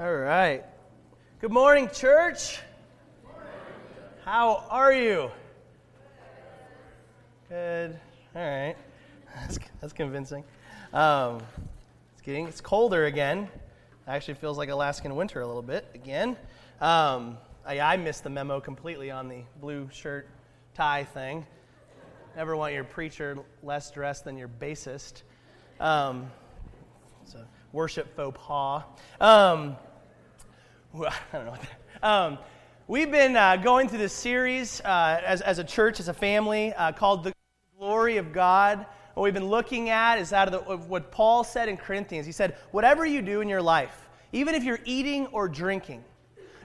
All right. Good morning, church. How are you? Good. All right. That's, that's convincing. Um, it's getting it's colder again. Actually, feels like Alaskan winter a little bit again. Um, I, I missed the memo completely on the blue shirt tie thing. Never want your preacher less dressed than your bassist. Um, worship faux pas. Um, I don't know what that. Um, we've been uh, going through this series uh, as, as a church, as a family, uh, called The Glory of God. What we've been looking at is out of, the, of what Paul said in Corinthians. He said, Whatever you do in your life, even if you're eating or drinking,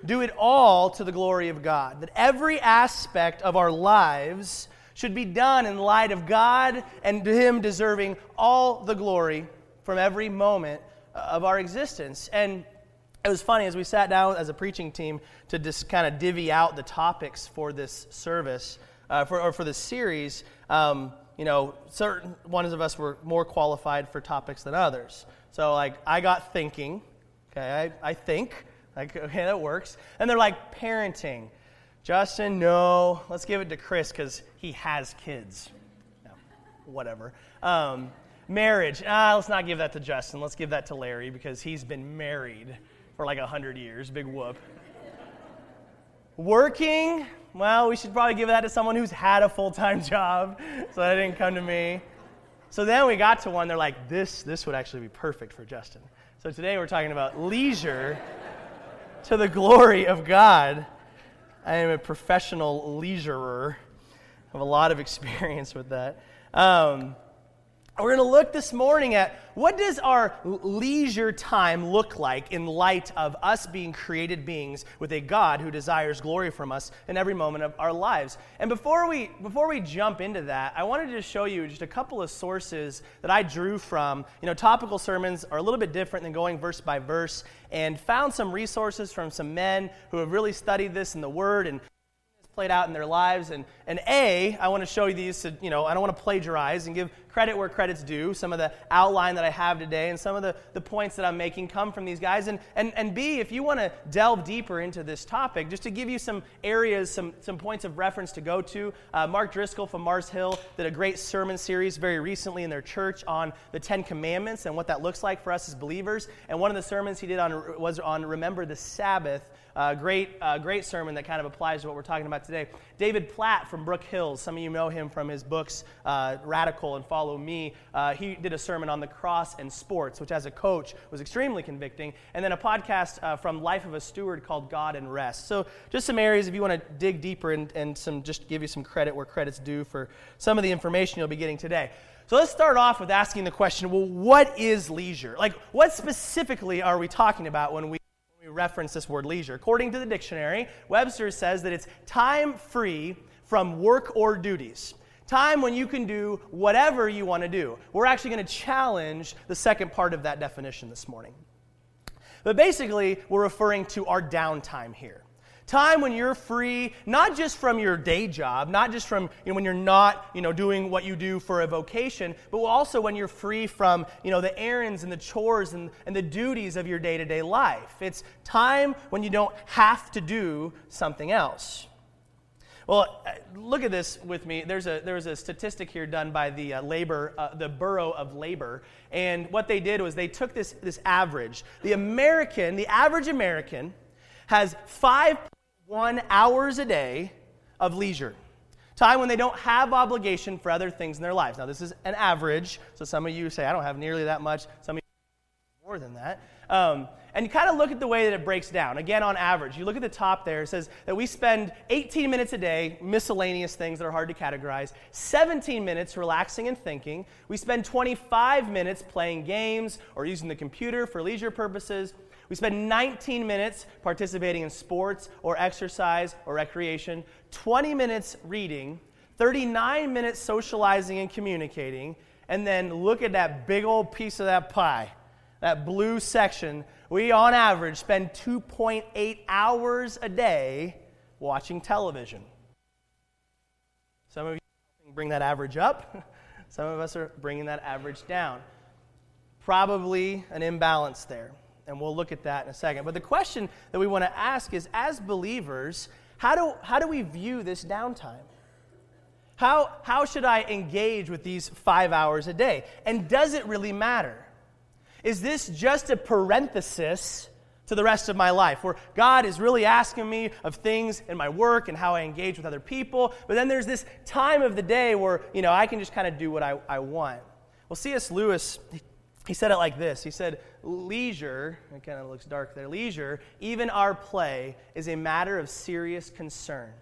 do it all to the glory of God. That every aspect of our lives should be done in light of God and Him deserving all the glory from every moment of our existence. And it was funny as we sat down as a preaching team to just kind of divvy out the topics for this service, uh, for, or for this series. Um, you know, certain ones of us were more qualified for topics than others. So, like, I got thinking. Okay, I, I think. Like, okay, that works. And they're like parenting. Justin, no. Let's give it to Chris because he has kids. No, whatever. Um, marriage. Ah, let's not give that to Justin. Let's give that to Larry because he's been married for like 100 years. Big whoop. Working, well, we should probably give that to someone who's had a full time job, so that didn't come to me. So then we got to one, they're like, this, this would actually be perfect for Justin. So today we're talking about leisure to the glory of God. I am a professional leisurer. I have a lot of experience with that. Um, we're going to look this morning at what does our leisure time look like in light of us being created beings with a God who desires glory from us in every moment of our lives. And before we before we jump into that, I wanted to show you just a couple of sources that I drew from. You know, topical sermons are a little bit different than going verse by verse and found some resources from some men who have really studied this in the word and played out in their lives. And, and A, I want to show you these, to, you know, I don't want to plagiarize and give credit where credit's due. Some of the outline that I have today and some of the, the points that I'm making come from these guys. And, and, and B, if you want to delve deeper into this topic, just to give you some areas, some, some points of reference to go to, uh, Mark Driscoll from Mars Hill did a great sermon series very recently in their church on the Ten Commandments and what that looks like for us as believers. And one of the sermons he did on, was on Remember the Sabbath. Uh, great, uh, great sermon that kind of applies to what we're talking about today. David Platt from Brook Hills, some of you know him from his books uh, Radical and Follow Me. Uh, he did a sermon on the cross and sports, which as a coach was extremely convicting. And then a podcast uh, from Life of a Steward called God and Rest. So just some areas if you want to dig deeper and, and some just give you some credit where credit's due for some of the information you'll be getting today. So let's start off with asking the question well, what is leisure? Like, what specifically are we talking about when we reference this word leisure. According to the dictionary, Webster says that it's time free from work or duties. Time when you can do whatever you want to do. We're actually going to challenge the second part of that definition this morning. But basically, we're referring to our downtime here. Time when you're free, not just from your day job, not just from you know, when you're not you know, doing what you do for a vocation, but also when you're free from you know, the errands and the chores and, and the duties of your day to day life. It's time when you don't have to do something else. Well, uh, look at this with me. There's a, there was a statistic here done by the uh, labor, uh, the Bureau of Labor, and what they did was they took this, this average. The American, the average American, has five one hours a day of leisure. Time when they don't have obligation for other things in their lives. Now, this is an average, so some of you say, I don't have nearly that much. Some of you more than that. Um, and you kind of look at the way that it breaks down. Again, on average, you look at the top there, it says that we spend 18 minutes a day, miscellaneous things that are hard to categorize, 17 minutes relaxing and thinking. We spend 25 minutes playing games or using the computer for leisure purposes. We spend 19 minutes participating in sports or exercise or recreation, 20 minutes reading, 39 minutes socializing and communicating, and then look at that big old piece of that pie, that blue section. We, on average, spend 2.8 hours a day watching television. Some of you bring that average up, some of us are bringing that average down. Probably an imbalance there. And we'll look at that in a second. But the question that we want to ask is as believers, how do, how do we view this downtime? How, how should I engage with these five hours a day? And does it really matter? Is this just a parenthesis to the rest of my life where God is really asking me of things in my work and how I engage with other people? But then there's this time of the day where, you know, I can just kind of do what I, I want. Well, C.S. Lewis, he said it like this He said, Leisure, it kind of looks dark there, leisure, even our play, is a matter of serious concern.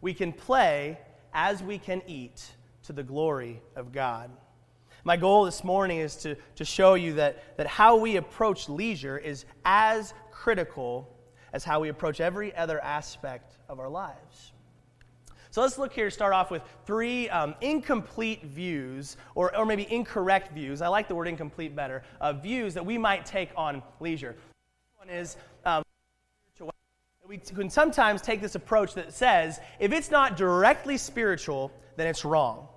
We can play as we can eat to the glory of God. My goal this morning is to, to show you that, that how we approach leisure is as critical as how we approach every other aspect of our lives. So let's look here, start off with three um, incomplete views, or, or maybe incorrect views. I like the word incomplete better, of views that we might take on leisure. One is um, we can sometimes take this approach that says if it's not directly spiritual, then it's wrong.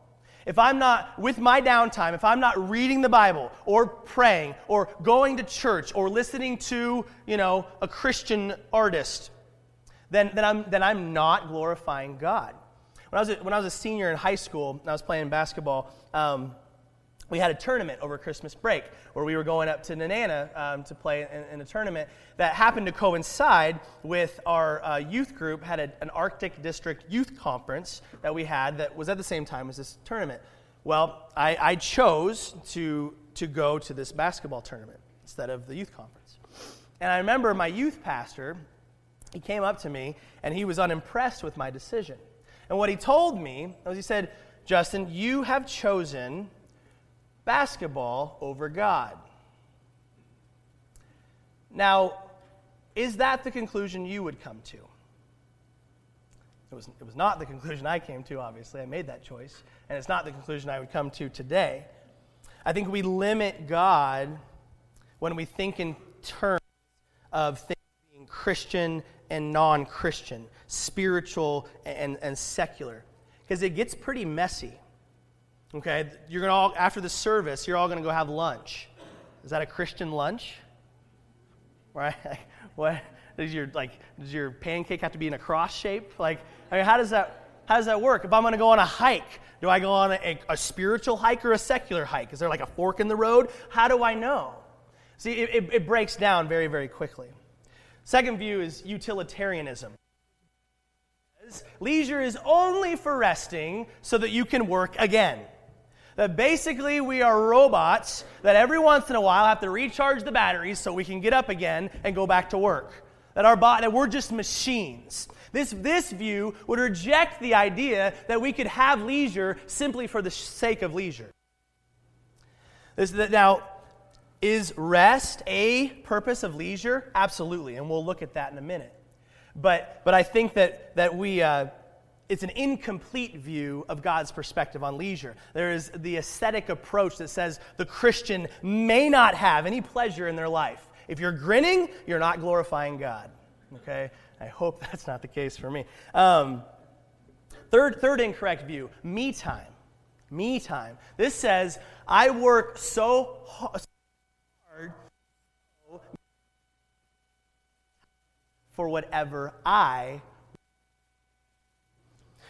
If I'm not with my downtime, if I'm not reading the Bible or praying or going to church or listening to, you know, a Christian artist, then, then, I'm, then I'm not glorifying God. When I, was a, when I was a senior in high school and I was playing basketball, um, we had a tournament over Christmas break where we were going up to Nenana um, to play in, in, a tournament that happened to coincide with our uh, youth group had a, an Arctic District Youth Conference that we had that was at the same time as this tournament. Well, I, I chose to, to go to this basketball tournament instead of the youth conference. And I remember my youth pastor, he came up to me and he was unimpressed with my decision. And what he told me was he said, Justin, you have chosen basketball over God. Now, is that the conclusion you would come to? It was, it was not the conclusion I came to, obviously. I made that choice. And it's not the conclusion I would come to today. I think we limit God when we think in terms of things being Christian and non Christian, spiritual and, and secular, because it gets pretty messy. Okay, you're gonna all after the service, you're all gonna go have lunch. Is that a Christian lunch? Right? what does your like does your pancake have to be in a cross shape? Like, I mean, how does that how does that work? If I'm gonna go on a hike, do I go on a, a spiritual hike or a secular hike? Is there like a fork in the road? How do I know? See, it, it breaks down very, very quickly. Second view is utilitarianism. Leisure is only for resting so that you can work again that basically we are robots that every once in a while have to recharge the batteries so we can get up again and go back to work. That, our body, that we're just machines. This, this view would reject the idea that we could have leisure simply for the sake of leisure. This, now, is rest a purpose of leisure? Absolutely, and we'll look at that in a minute. But, but I think that, that we, uh, it's an incomplete view of God's perspective on leisure. There is the ascetic approach that says the Christian may not have any pleasure in their life. If you're grinning, you're not glorifying God. Okay? I hope that's not the case for me. Um, third, third incorrect view me time. Me time. This says, I work so hard for whatever I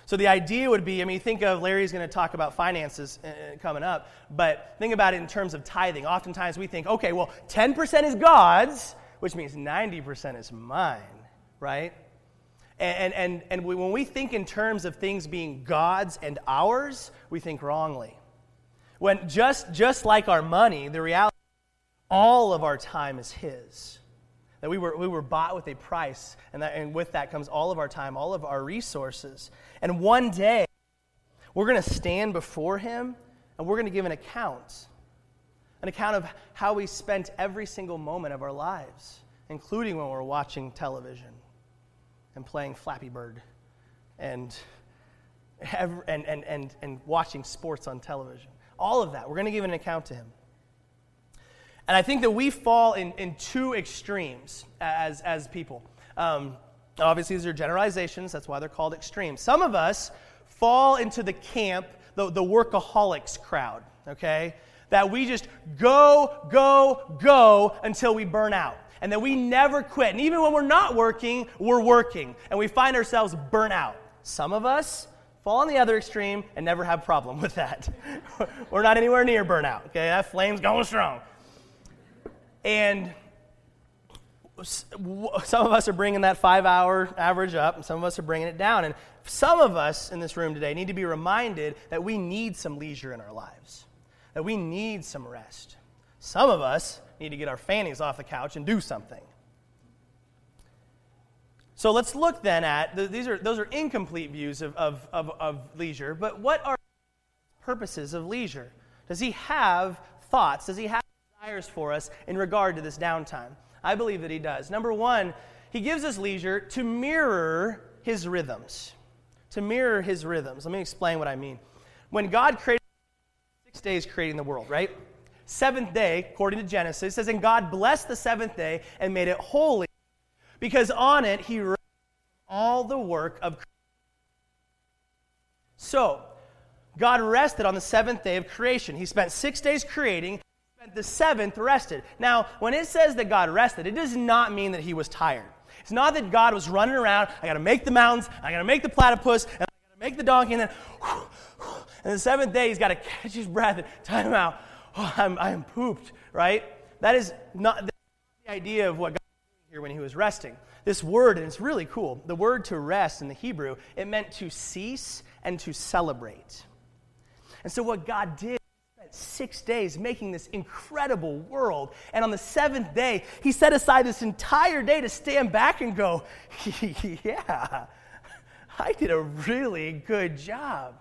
so the idea would be I mean, think of Larry's going to talk about finances uh, uh, coming up, but think about it in terms of tithing. Oftentimes we think, okay, well, 10% is God's, which means 90% is mine, right? And, and, and we, when we think in terms of things being God's and ours, we think wrongly. When just, just like our money, the reality all of our time is His. That we were, we were bought with a price, and, that, and with that comes all of our time, all of our resources. And one day, we're going to stand before Him and we're going to give an account an account of how we spent every single moment of our lives, including when we're watching television and playing Flappy Bird and, and, and, and, and watching sports on television. All of that, we're going to give an account to Him. And I think that we fall in, in two extremes as, as people. Um, obviously, these are generalizations, that's why they're called extremes. Some of us fall into the camp, the, the workaholics crowd, okay? that we just go, go, go until we burn out. And that we never quit. And even when we're not working, we're working. And we find ourselves burnt out. Some of us fall on the other extreme and never have problem with that. we're not anywhere near burnout. Okay, that flame's going strong. And some of us are bringing that five hour average up, and some of us are bringing it down. And some of us in this room today need to be reminded that we need some leisure in our lives, that we need some rest. Some of us need to get our fannies off the couch and do something. So let's look then at these are those are incomplete views of, of, of, of leisure, but what are purposes of leisure? Does he have thoughts? Does he have desires for us in regard to this downtime? I believe that he does. Number one, he gives us leisure to mirror his rhythms. To mirror his rhythms. Let me explain what I mean. When God created six days creating the world, right? Seventh day, according to Genesis, says, And God blessed the seventh day and made it holy, because on it he all the work of creation. So, God rested on the seventh day of creation. He spent six days creating, the seventh rested. Now, when it says that God rested, it does not mean that he was tired. It's not that God was running around, I got to make the mountains, I got to make the platypus, and I got to make the donkey, and then, and the seventh day, he's got to catch his breath and time out. Oh, I'm, I'm pooped, right? That is not the idea of what God was here when he was resting. This word, and it's really cool, the word to rest in the Hebrew, it meant to cease and to celebrate. And so, what God did six days making this incredible world. And on the seventh day, he set aside this entire day to stand back and go, Yeah, I did a really good job.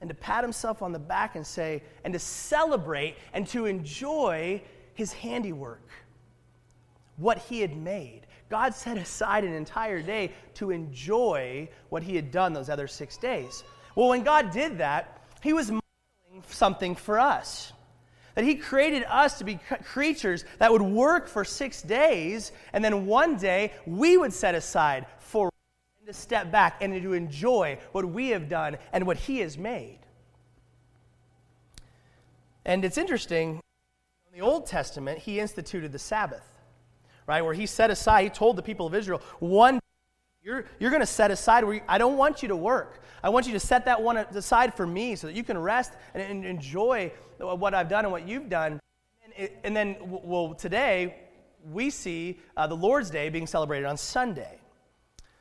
And to pat himself on the back and say, and to celebrate and to enjoy his handiwork, what he had made. God set aside an entire day to enjoy what he had done those other six days. Well, when God did that, he was something for us. That He created us to be creatures that would work for six days, and then one day we would set aside for to step back and to enjoy what we have done and what He has made. And it's interesting, in the Old Testament, He instituted the Sabbath, right? Where He set aside, He told the people of Israel, one you're, you're going to set aside where you, I don't want you to work. I want you to set that one aside for me so that you can rest and, and enjoy what I've done and what you've done. And, and then, well, today, we see uh, the Lord's Day being celebrated on Sunday.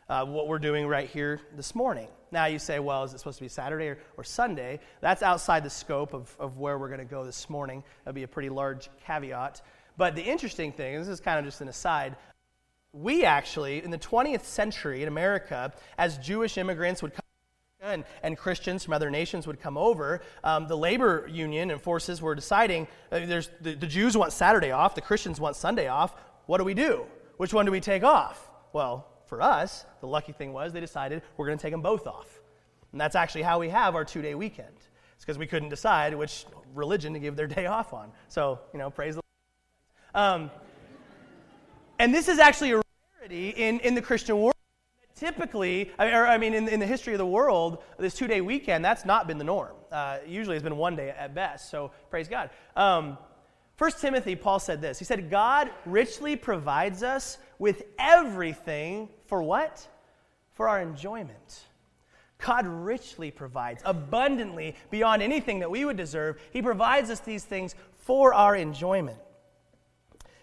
Uh, what we're doing right here this morning. Now you say, well, is it supposed to be Saturday or, or Sunday? That's outside the scope of, of where we're going to go this morning. That'd be a pretty large caveat. But the interesting thing, this is kind of just an aside, we actually, in the 20th century in America, as Jewish immigrants would come and, and Christians from other nations would come over, um, the labor union and forces were deciding uh, there's, the, the Jews want Saturday off, the Christians want Sunday off. What do we do? Which one do we take off? Well, for us, the lucky thing was they decided we're going to take them both off. And that's actually how we have our two day weekend. It's because we couldn't decide which religion to give their day off on. So, you know, praise the Lord. Um, and this is actually a in, in the Christian world. Typically, or I mean, in, in the history of the world, this two day weekend, that's not been the norm. Uh, usually it's been one day at best, so praise God. Um, 1 Timothy, Paul said this. He said, God richly provides us with everything for what? For our enjoyment. God richly provides, abundantly, beyond anything that we would deserve. He provides us these things for our enjoyment.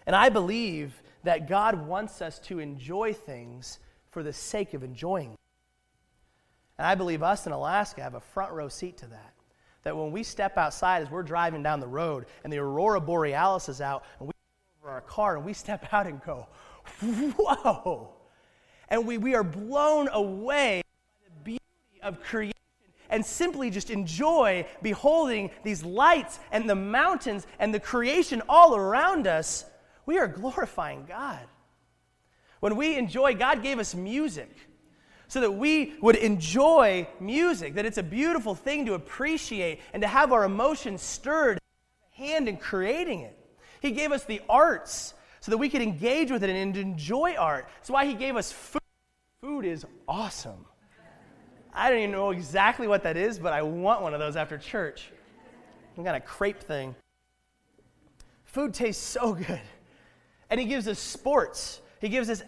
And I believe that God wants us to enjoy things for the sake of enjoying. And I believe us in Alaska have a front row seat to that. That when we step outside as we're driving down the road and the aurora borealis is out and we over our car and we step out and go, whoa. And we, we are blown away by the beauty of creation and simply just enjoy beholding these lights and the mountains and the creation all around us we are glorifying God. When we enjoy, God gave us music so that we would enjoy music, that it's a beautiful thing to appreciate and to have our emotions stirred, hand in creating it. He gave us the arts so that we could engage with it and enjoy art. That's why He gave us food. Food is awesome. I don't even know exactly what that is, but I want one of those after church. some kind of crepe thing. Food tastes so good. And He gives us sports, He gives us,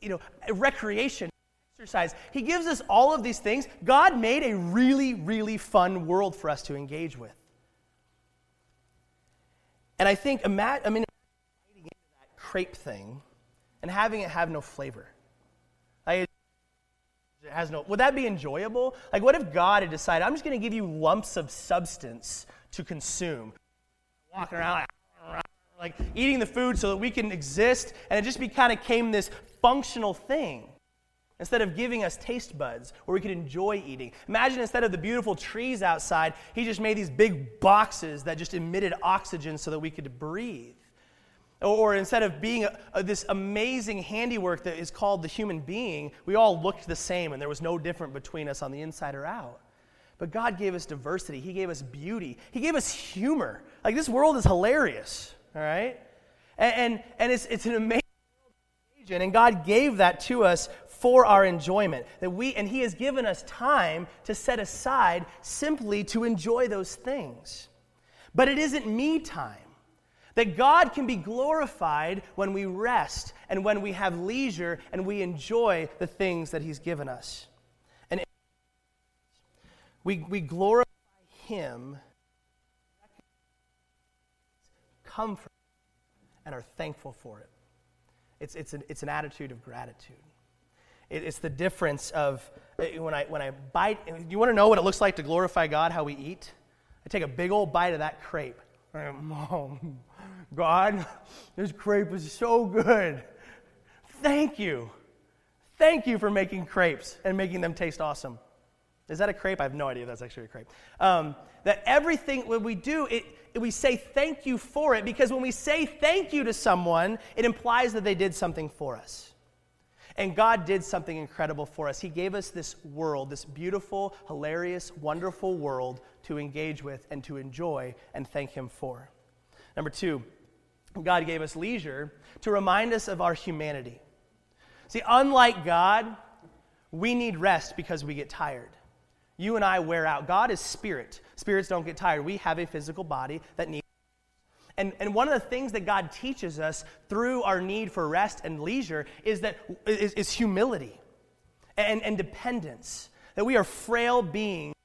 you know, recreation, exercise. He gives us all of these things. God made a really, really fun world for us to engage with. And I think, I mean, that crepe thing and having it have no flavor. Like, it has no, would that be enjoyable? Like, what if God had decided, I'm just going to give you lumps of substance to consume? Walking around like, like eating the food so that we can exist, and it just be, kind of became this functional thing instead of giving us taste buds where we could enjoy eating. Imagine instead of the beautiful trees outside, he just made these big boxes that just emitted oxygen so that we could breathe. Or, instead of being a, a, this amazing handiwork that is called the human being, we all looked the same and there was no different between us on the inside or out. But God gave us diversity, He gave us beauty, He gave us humor. Like this world is hilarious, all right? And, and, and it's, it's an amazing agent and God gave that to us for our enjoyment. That we and He has given us time to set aside simply to enjoy those things. But it isn't me time. That God can be glorified when we rest and when we have leisure and we enjoy the things that He's given us. And we, we glorify Him, comfort, and are thankful for it. It's, it's, an, it's an attitude of gratitude. It, it's the difference of eh, when I, when I bite. You want to know what it looks like to glorify God, how we eat? I take a big old bite of that crepe. Oh, God, this crepe is so good. Thank you. Thank you for making crepes and making them taste awesome. Is that a crepe? I have no idea that's actually a crepe. Um, that everything when we do, it, we say thank you for it because when we say thank you to someone, it implies that they did something for us. And God did something incredible for us. He gave us this world, this beautiful, hilarious, wonderful world to engage with and to enjoy and thank Him for. Number two, God gave us leisure to remind us of our humanity. See, unlike God, we need rest because we get tired. You and I wear out. God is spirit. Spirits don't get tired. We have a physical body that needs. And, and one of the things that God teaches us through our need for rest and leisure is that is, is humility and, and dependence. That we are frail beings.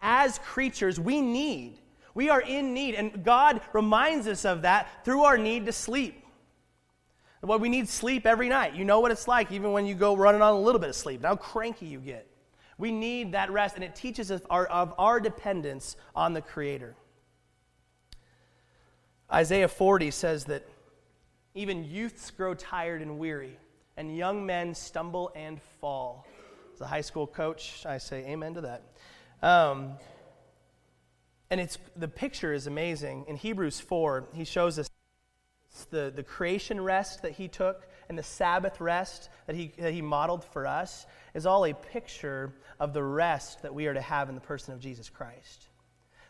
As creatures, we need. We are in need. And God reminds us of that through our need to sleep. Well, we need sleep every night. You know what it's like, even when you go running on a little bit of sleep, how cranky you get. We need that rest, and it teaches us our, of our dependence on the Creator. Isaiah 40 says that even youths grow tired and weary, and young men stumble and fall. As a high school coach, I say amen to that. Um, and it's, the picture is amazing. In Hebrews 4, he shows us the, the creation rest that he took and the Sabbath rest that he, that he modeled for us is all a picture of the rest that we are to have in the person of Jesus Christ.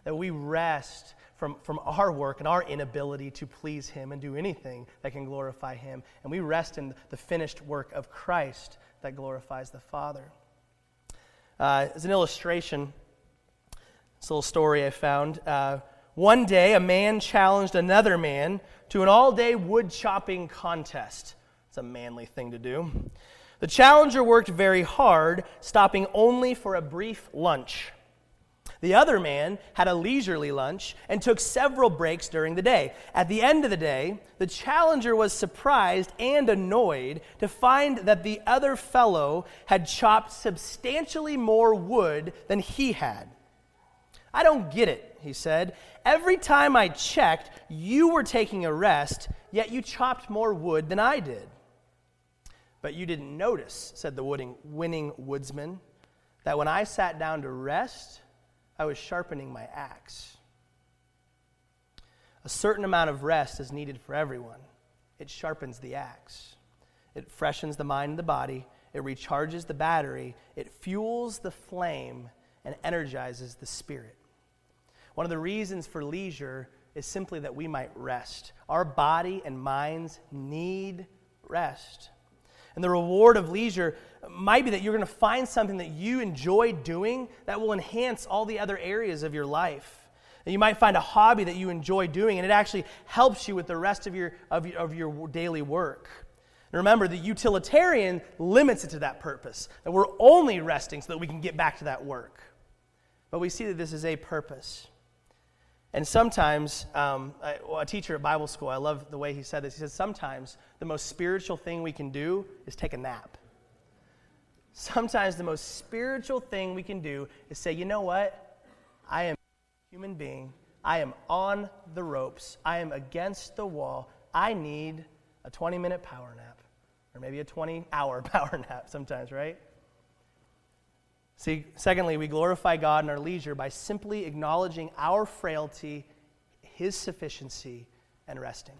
That we rest from, from our work and our inability to please Him and do anything that can glorify Him. And we rest in the finished work of Christ that glorifies the Father. Uh, as an illustration, this little story I found. Uh, one day, a man challenged another man to an all day wood chopping contest. It's a manly thing to do. The challenger worked very hard, stopping only for a brief lunch. The other man had a leisurely lunch and took several breaks during the day. At the end of the day, the challenger was surprised and annoyed to find that the other fellow had chopped substantially more wood than he had. I don't get it, he said. Every time I checked, you were taking a rest, yet you chopped more wood than I did. But you didn't notice, said the winning woodsman, that when I sat down to rest, I was sharpening my axe. A certain amount of rest is needed for everyone. It sharpens the axe, it freshens the mind and the body, it recharges the battery, it fuels the flame, and energizes the spirit. One of the reasons for leisure is simply that we might rest. Our body and minds need rest. And the reward of leisure might be that you're going to find something that you enjoy doing that will enhance all the other areas of your life. And you might find a hobby that you enjoy doing, and it actually helps you with the rest of your, of, of your daily work. And remember, the utilitarian limits it to that purpose, that we're only resting so that we can get back to that work. But we see that this is a purpose. And sometimes, um, I, well, a teacher at Bible school, I love the way he said this. He says, Sometimes the most spiritual thing we can do is take a nap. Sometimes the most spiritual thing we can do is say, You know what? I am a human being. I am on the ropes. I am against the wall. I need a 20 minute power nap, or maybe a 20 hour power nap sometimes, right? See, secondly, we glorify God in our leisure by simply acknowledging our frailty, His sufficiency, and resting.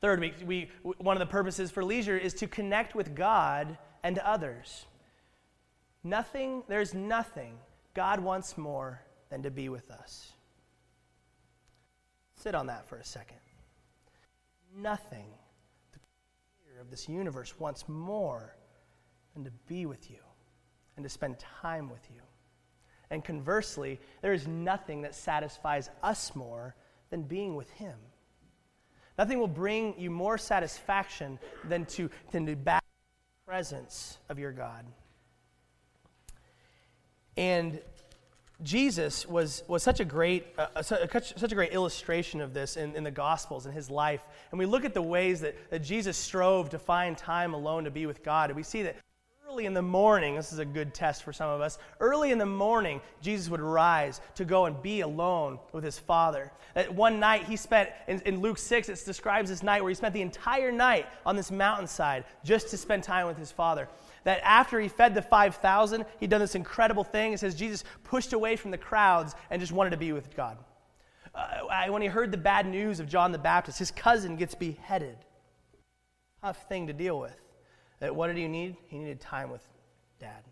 Third, we, we, one of the purposes for leisure is to connect with God and others. Nothing, there's nothing God wants more than to be with us. Sit on that for a second. Nothing the creator of this universe wants more than to be with you and to spend time with you. And conversely, there is nothing that satisfies us more than being with Him. Nothing will bring you more satisfaction than to, than to back the presence of your God. And Jesus was, was such, a great, uh, such a great illustration of this in, in the Gospels in his life. And we look at the ways that, that Jesus strove to find time alone to be with God. And we see that Early in the morning, this is a good test for some of us. Early in the morning, Jesus would rise to go and be alone with his Father. That one night he spent, in, in Luke 6, it describes this night where he spent the entire night on this mountainside just to spend time with his Father. That after he fed the 5,000, he'd done this incredible thing. It says Jesus pushed away from the crowds and just wanted to be with God. Uh, when he heard the bad news of John the Baptist, his cousin gets beheaded. Tough thing to deal with. That what did he need? He needed time with dad.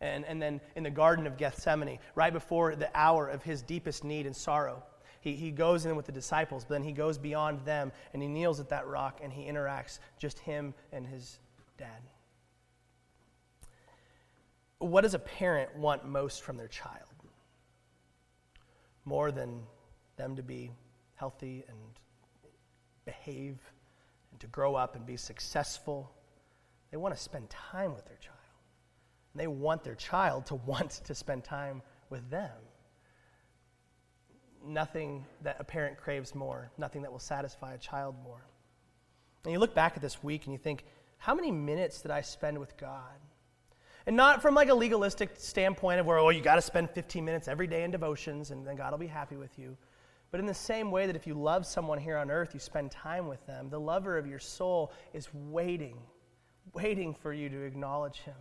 And, and then in the Garden of Gethsemane, right before the hour of his deepest need and sorrow, he, he goes in with the disciples, but then he goes beyond them and he kneels at that rock and he interacts just him and his dad. What does a parent want most from their child? More than them to be healthy and behave and to grow up and be successful they want to spend time with their child. And they want their child to want to spend time with them. Nothing that a parent craves more, nothing that will satisfy a child more. And you look back at this week and you think, how many minutes did I spend with God? And not from like a legalistic standpoint of where, oh, you got to spend 15 minutes every day in devotions and then God will be happy with you. But in the same way that if you love someone here on earth, you spend time with them, the lover of your soul is waiting waiting for you to acknowledge him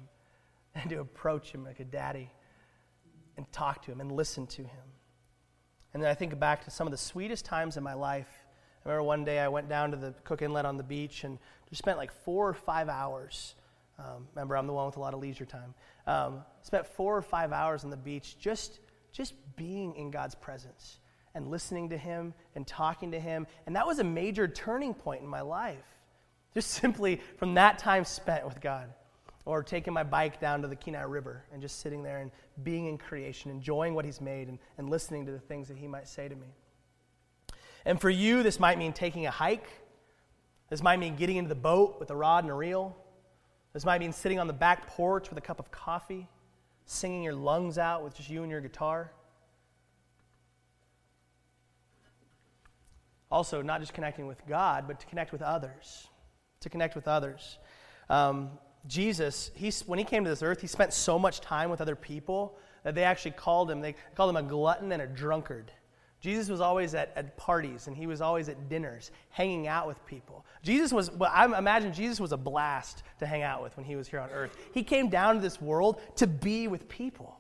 and to approach him like a daddy and talk to him and listen to him. And then I think back to some of the sweetest times in my life. I remember one day I went down to the Cook Inlet on the beach and just spent like four or five hours. Um, remember, I'm the one with a lot of leisure time. Um, spent four or five hours on the beach just, just being in God's presence and listening to Him and talking to Him. And that was a major turning point in my life. Just simply from that time spent with God. Or taking my bike down to the Kenai River and just sitting there and being in creation, enjoying what He's made and, and listening to the things that He might say to me. And for you, this might mean taking a hike. This might mean getting into the boat with a rod and a reel. This might mean sitting on the back porch with a cup of coffee, singing your lungs out with just you and your guitar. Also, not just connecting with God, but to connect with others to connect with others. Um, Jesus, he, when he came to this earth, he spent so much time with other people that they actually called him, they called him a glutton and a drunkard. Jesus was always at, at parties and he was always at dinners, hanging out with people. Jesus was, well, I imagine Jesus was a blast to hang out with when he was here on earth. He came down to this world to be with people.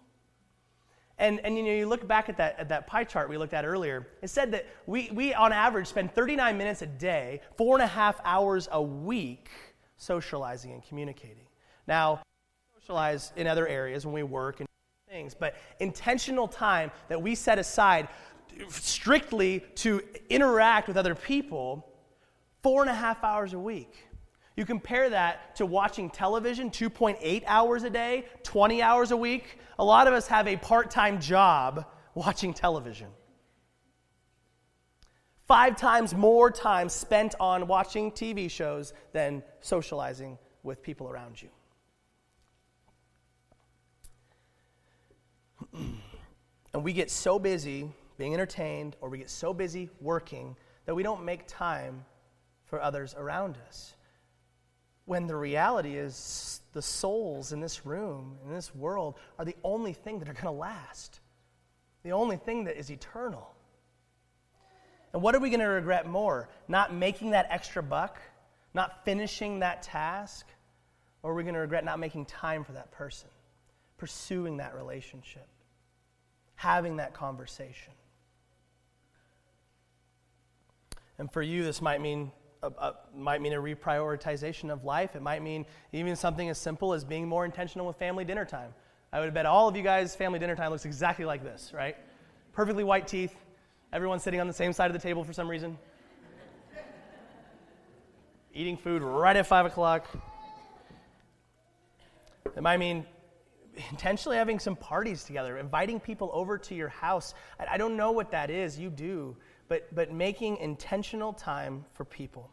And, and you know, you look back at that, at that pie chart we looked at earlier, it said that we, we, on average, spend 39 minutes a day, four and a half hours a week socializing and communicating. Now, socialize in other areas when we work and things, but intentional time that we set aside strictly to interact with other people, four and a half hours a week. You compare that to watching television 2.8 hours a day, 20 hours a week. A lot of us have a part time job watching television. Five times more time spent on watching TV shows than socializing with people around you. and we get so busy being entertained or we get so busy working that we don't make time for others around us. When the reality is, the souls in this room, in this world, are the only thing that are going to last, the only thing that is eternal. And what are we going to regret more? Not making that extra buck? Not finishing that task? Or are we going to regret not making time for that person? Pursuing that relationship? Having that conversation? And for you, this might mean might mean a reprioritization of life. It might mean even something as simple as being more intentional with family dinner time. I would bet all of you guys' family dinner time looks exactly like this, right? Perfectly white teeth, Everyone sitting on the same side of the table for some reason. Eating food right at 5 o'clock. It might mean intentionally having some parties together, inviting people over to your house. I, I don't know what that is, you do, but, but making intentional time for people.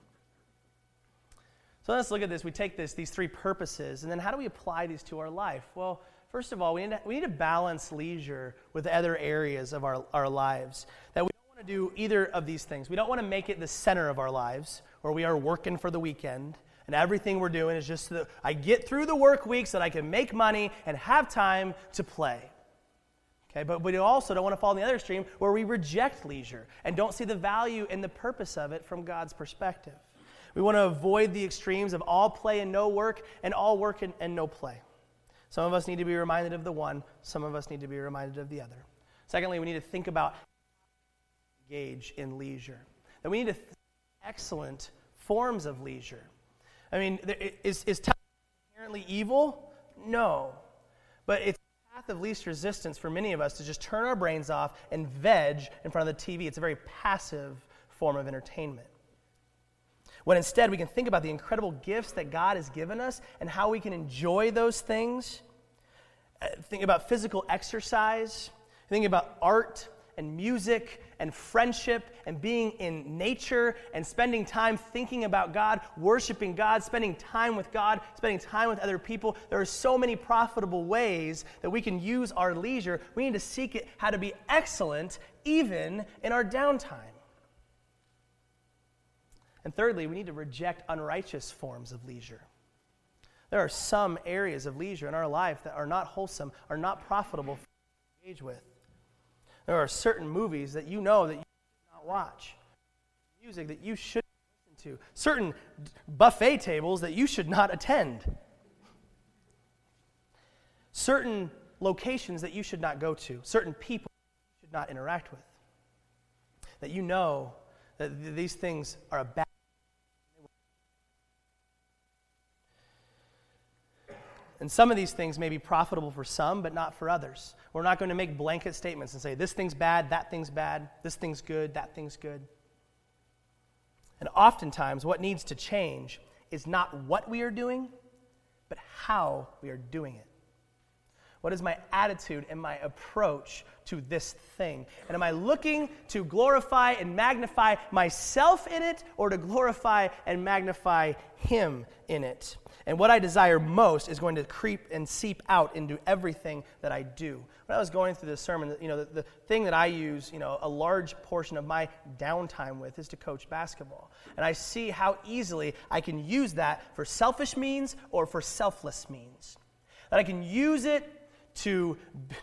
So let's look at this. We take this, these three purposes, and then how do we apply these to our life? Well, First of all, we need, to, we need to balance leisure with other areas of our, our lives. That we don't want to do either of these things. We don't want to make it the center of our lives, where we are working for the weekend, and everything we're doing is just so that I get through the work week so that I can make money and have time to play. Okay, but we also don't want to fall in the other extreme where we reject leisure and don't see the value and the purpose of it from God's perspective. We want to avoid the extremes of all play and no work and all work and, and no play. Some of us need to be reminded of the one, some of us need to be reminded of the other. Secondly, we need to think about engage in leisure. That we need to excellent forms of leisure. I mean, is, is time inherently evil? No. But it's path of least resistance for many of us to just turn our brains off and veg in front of the TV. It's a very passive form of entertainment. When instead we can think about the incredible gifts that God has given us and how we can enjoy those things. Uh, think about physical exercise, think about art and music and friendship and being in nature and spending time thinking about God, worshiping God, spending time with God, spending time with other people. There are so many profitable ways that we can use our leisure. We need to seek it how to be excellent even in our downtime. And thirdly, we need to reject unrighteous forms of leisure. There are some areas of leisure in our life that are not wholesome, are not profitable for us to engage with. There are certain movies that you know that you should not watch, music that you should listen to, certain buffet tables that you should not attend, certain locations that you should not go to, certain people you should not interact with. That you know that th- these things are a bad And some of these things may be profitable for some, but not for others. We're not going to make blanket statements and say, this thing's bad, that thing's bad, this thing's good, that thing's good. And oftentimes, what needs to change is not what we are doing, but how we are doing it. What is my attitude and my approach to this thing? And am I looking to glorify and magnify myself in it or to glorify and magnify Him in it? And what I desire most is going to creep and seep out into everything that I do. When I was going through this sermon, you know, the, the thing that I use, you know, a large portion of my downtime with is to coach basketball. And I see how easily I can use that for selfish means or for selfless means. That I can use it to,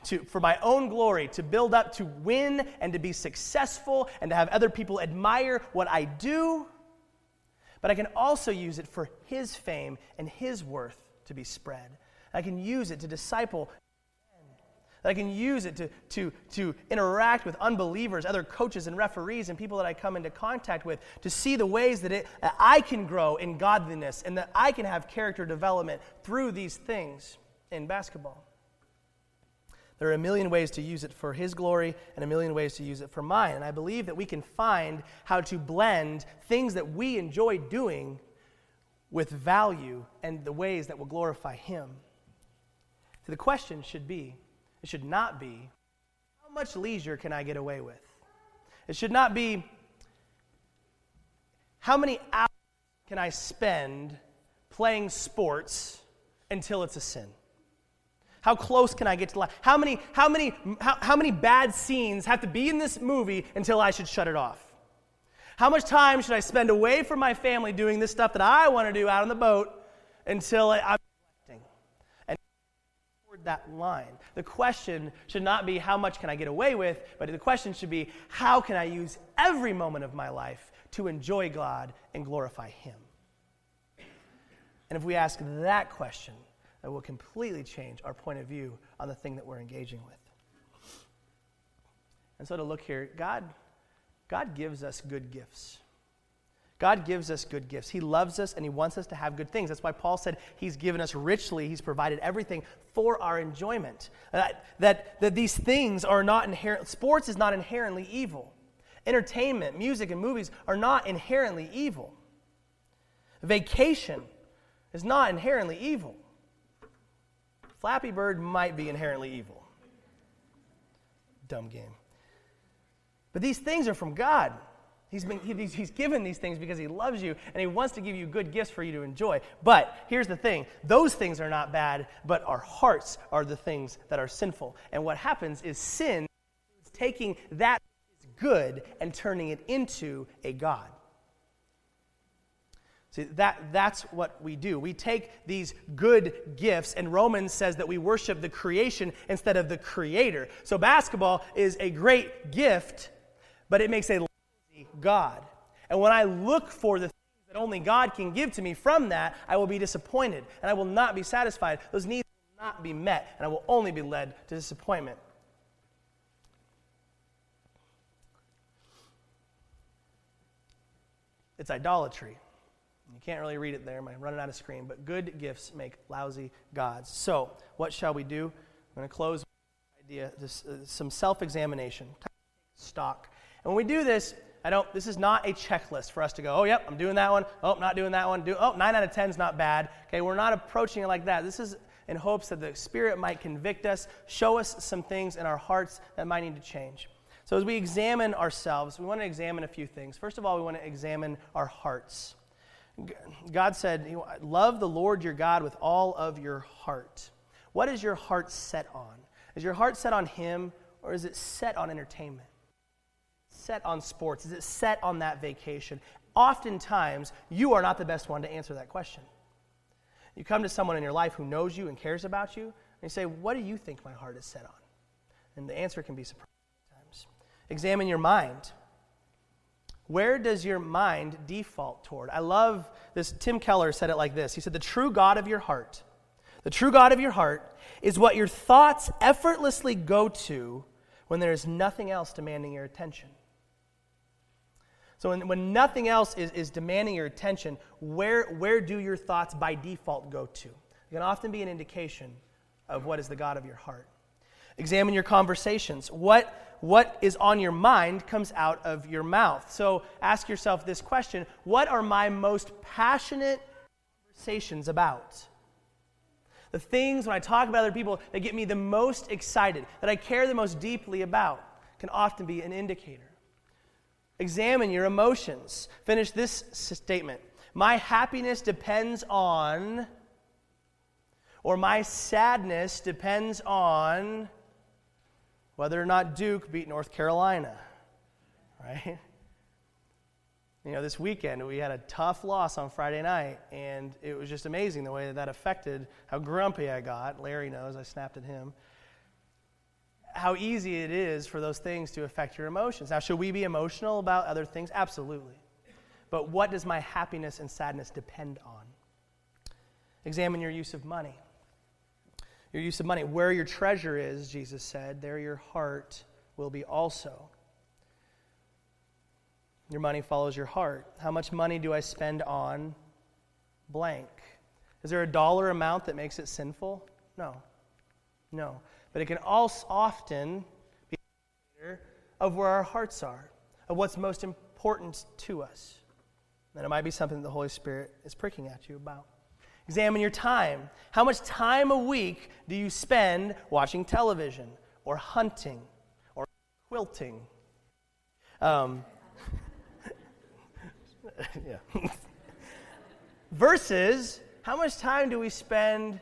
to, for my own glory, to build up, to win, and to be successful, and to have other people admire what I do but I can also use it for His fame and His worth to be spread. I can use it to disciple. I can use it to, to, to interact with unbelievers, other coaches and referees, and people that I come into contact with to see the ways that, it, that I can grow in godliness and that I can have character development through these things in basketball. There are a million ways to use it for His glory and a million ways to use it for mine. And I believe that we can find how to blend things that we enjoy doing with value and the ways that will glorify Him. So the question should be, it should not be, how much leisure can I get away with? It should not be how many hours can I spend playing sports until it's a sin? How close can I get to life? How many, how, many, how, how many bad scenes have to be in this movie until I should shut it off? How much time should I spend away from my family doing this stuff that I want to do out on the boat until I'm reflecting? And toward that line. The question should not be how much can I get away with, but the question should be how can I use every moment of my life to enjoy God and glorify Him? And if we ask that question, that will completely change our point of view on the thing that we're engaging with. And so to look here, God, God gives us good gifts. God gives us good gifts. He loves us and He wants us to have good things. That's why Paul said He's given us richly, He's provided everything for our enjoyment. That, that, that these things are not inherent, sports is not inherently evil. Entertainment, music, and movies are not inherently evil. Vacation is not inherently evil. Flappy Bird might be inherently evil. Dumb game. But these things are from God. He's, been, he's, he's given these things because He loves you and He wants to give you good gifts for you to enjoy. But here's the thing those things are not bad, but our hearts are the things that are sinful. And what happens is sin is taking that good and turning it into a God. See, that, that's what we do. We take these good gifts, and Romans says that we worship the creation instead of the creator. So basketball is a great gift, but it makes a lazy God. And when I look for the things that only God can give to me from that, I will be disappointed, and I will not be satisfied. Those needs will not be met, and I will only be led to disappointment. It's idolatry. You can't really read it there. I'm running out of screen. But good gifts make lousy gods. So, what shall we do? I'm going to close with idea, this, uh, some self-examination, stock. And when we do this, I don't. This is not a checklist for us to go. Oh, yep, I'm doing that one. Oh, not doing that one. Do, oh, nine out of ten is not bad. Okay, we're not approaching it like that. This is in hopes that the Spirit might convict us, show us some things in our hearts that might need to change. So, as we examine ourselves, we want to examine a few things. First of all, we want to examine our hearts. God said, Love the Lord your God with all of your heart. What is your heart set on? Is your heart set on Him or is it set on entertainment? Set on sports? Is it set on that vacation? Oftentimes, you are not the best one to answer that question. You come to someone in your life who knows you and cares about you, and you say, What do you think my heart is set on? And the answer can be surprising sometimes. Examine your mind. Where does your mind default toward? I love this. Tim Keller said it like this He said, The true God of your heart, the true God of your heart is what your thoughts effortlessly go to when there is nothing else demanding your attention. So, when, when nothing else is, is demanding your attention, where, where do your thoughts by default go to? It can often be an indication of what is the God of your heart. Examine your conversations. What what is on your mind comes out of your mouth. So ask yourself this question What are my most passionate conversations about? The things when I talk about other people that get me the most excited, that I care the most deeply about, can often be an indicator. Examine your emotions. Finish this statement My happiness depends on, or my sadness depends on whether or not Duke beat North Carolina, right? You know, this weekend we had a tough loss on Friday night, and it was just amazing the way that that affected how grumpy I got. Larry knows, I snapped at him. How easy it is for those things to affect your emotions. Now, should we be emotional about other things? Absolutely. But what does my happiness and sadness depend on? Examine your use of money your use of money. Where your treasure is, Jesus said, there your heart will be also. Your money follows your heart. How much money do I spend on blank? Is there a dollar amount that makes it sinful? No. No. But it can also often be of where our hearts are, of what's most important to us. And it might be something the Holy Spirit is pricking at you about. Examine your time. How much time a week do you spend watching television or hunting or quilting. Um, yeah. Versus, how much time do we spend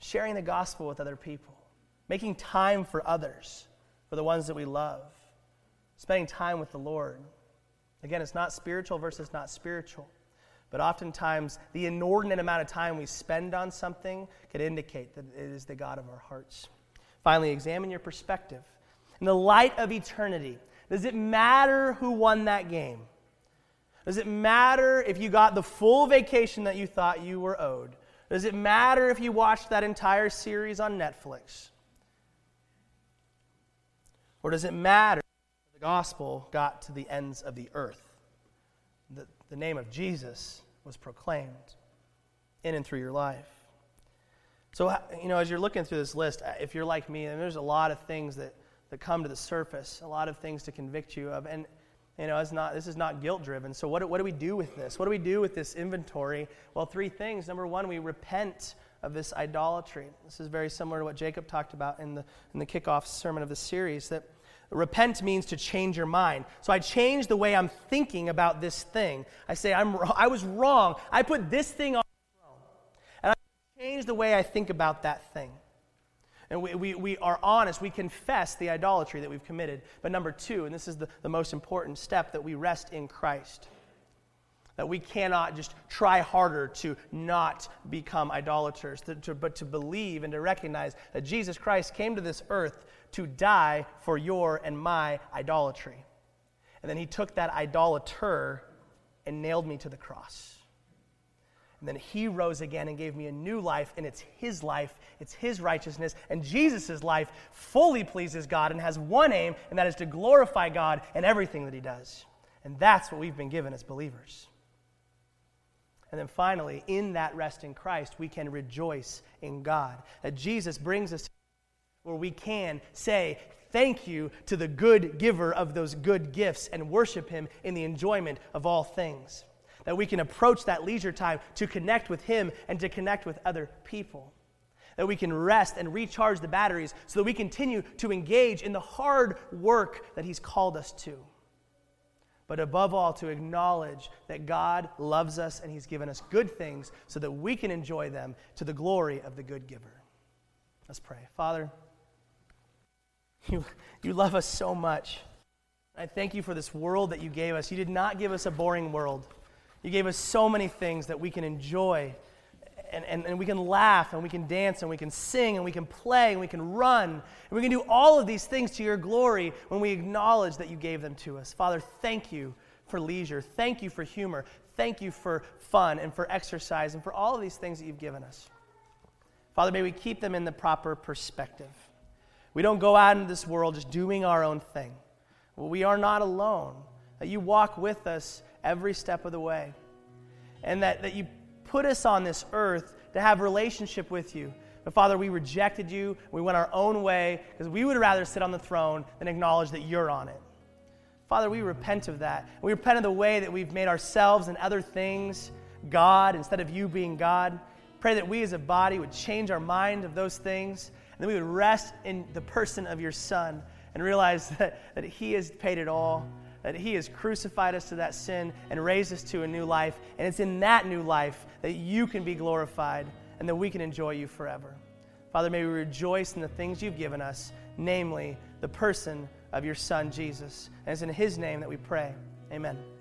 sharing the gospel with other people, making time for others, for the ones that we love, spending time with the Lord? Again, it's not spiritual versus not spiritual. But oftentimes, the inordinate amount of time we spend on something could indicate that it is the God of our hearts. Finally, examine your perspective. In the light of eternity, does it matter who won that game? Does it matter if you got the full vacation that you thought you were owed? Does it matter if you watched that entire series on Netflix? Or does it matter if the gospel got to the ends of the earth? The name of Jesus was proclaimed in and through your life. So, you know, as you're looking through this list, uh, if you're like me, and there's a lot of things that, that come to the surface, a lot of things to convict you of. And, you know, it's not, this is not guilt driven. So, what, what do we do with this? What do we do with this inventory? Well, three things. Number one, we repent of this idolatry. This is very similar to what Jacob talked about in the, in the kickoff sermon of the series that repent means to change your mind. So I change the way I'm thinking about this thing. I say, I'm, I was wrong. I put this thing on throne. And I change the way I think about that thing. And we, we, we are honest, we confess the idolatry that we've committed. But number two, and this is the, the most important step, that we rest in Christ. That we cannot just try harder to not become idolaters, but to believe and to recognize that Jesus Christ came to this earth to die for your and my idolatry. And then he took that idolater and nailed me to the cross. And then he rose again and gave me a new life, and it's his life, it's his righteousness, and Jesus' life fully pleases God and has one aim, and that is to glorify God in everything that he does. And that's what we've been given as believers. And then finally, in that rest in Christ, we can rejoice in God. That Jesus brings us where we can say, Thank you to the good giver of those good gifts and worship him in the enjoyment of all things that we can approach that leisure time to connect with Him and to connect with other people. That we can rest and recharge the batteries so that we continue to engage in the hard work that He's called us to. But above all, to acknowledge that God loves us and He's given us good things so that we can enjoy them to the glory of the good giver. Let's pray. Father, you, you love us so much. I thank you for this world that you gave us. You did not give us a boring world. You gave us so many things that we can enjoy and, and, and we can laugh and we can dance and we can sing and we can play and we can run. And we can do all of these things to your glory when we acknowledge that you gave them to us. Father, thank you for leisure. Thank you for humor. Thank you for fun and for exercise and for all of these things that you've given us. Father, may we keep them in the proper perspective. We don't go out into this world just doing our own thing. We are not alone. That you walk with us every step of the way. And that, that you put us on this earth to have relationship with you. But Father, we rejected you. We went our own way because we would rather sit on the throne than acknowledge that you're on it. Father, we repent of that. We repent of the way that we've made ourselves and other things God instead of you being God. Pray that we as a body would change our mind of those things and that we would rest in the person of your Son and realize that, that He has paid it all that He has crucified us to that sin and raised us to a new life. And it's in that new life that you can be glorified and that we can enjoy you forever. Father, may we rejoice in the things you've given us, namely the person of your Son, Jesus. And it's in His name that we pray. Amen.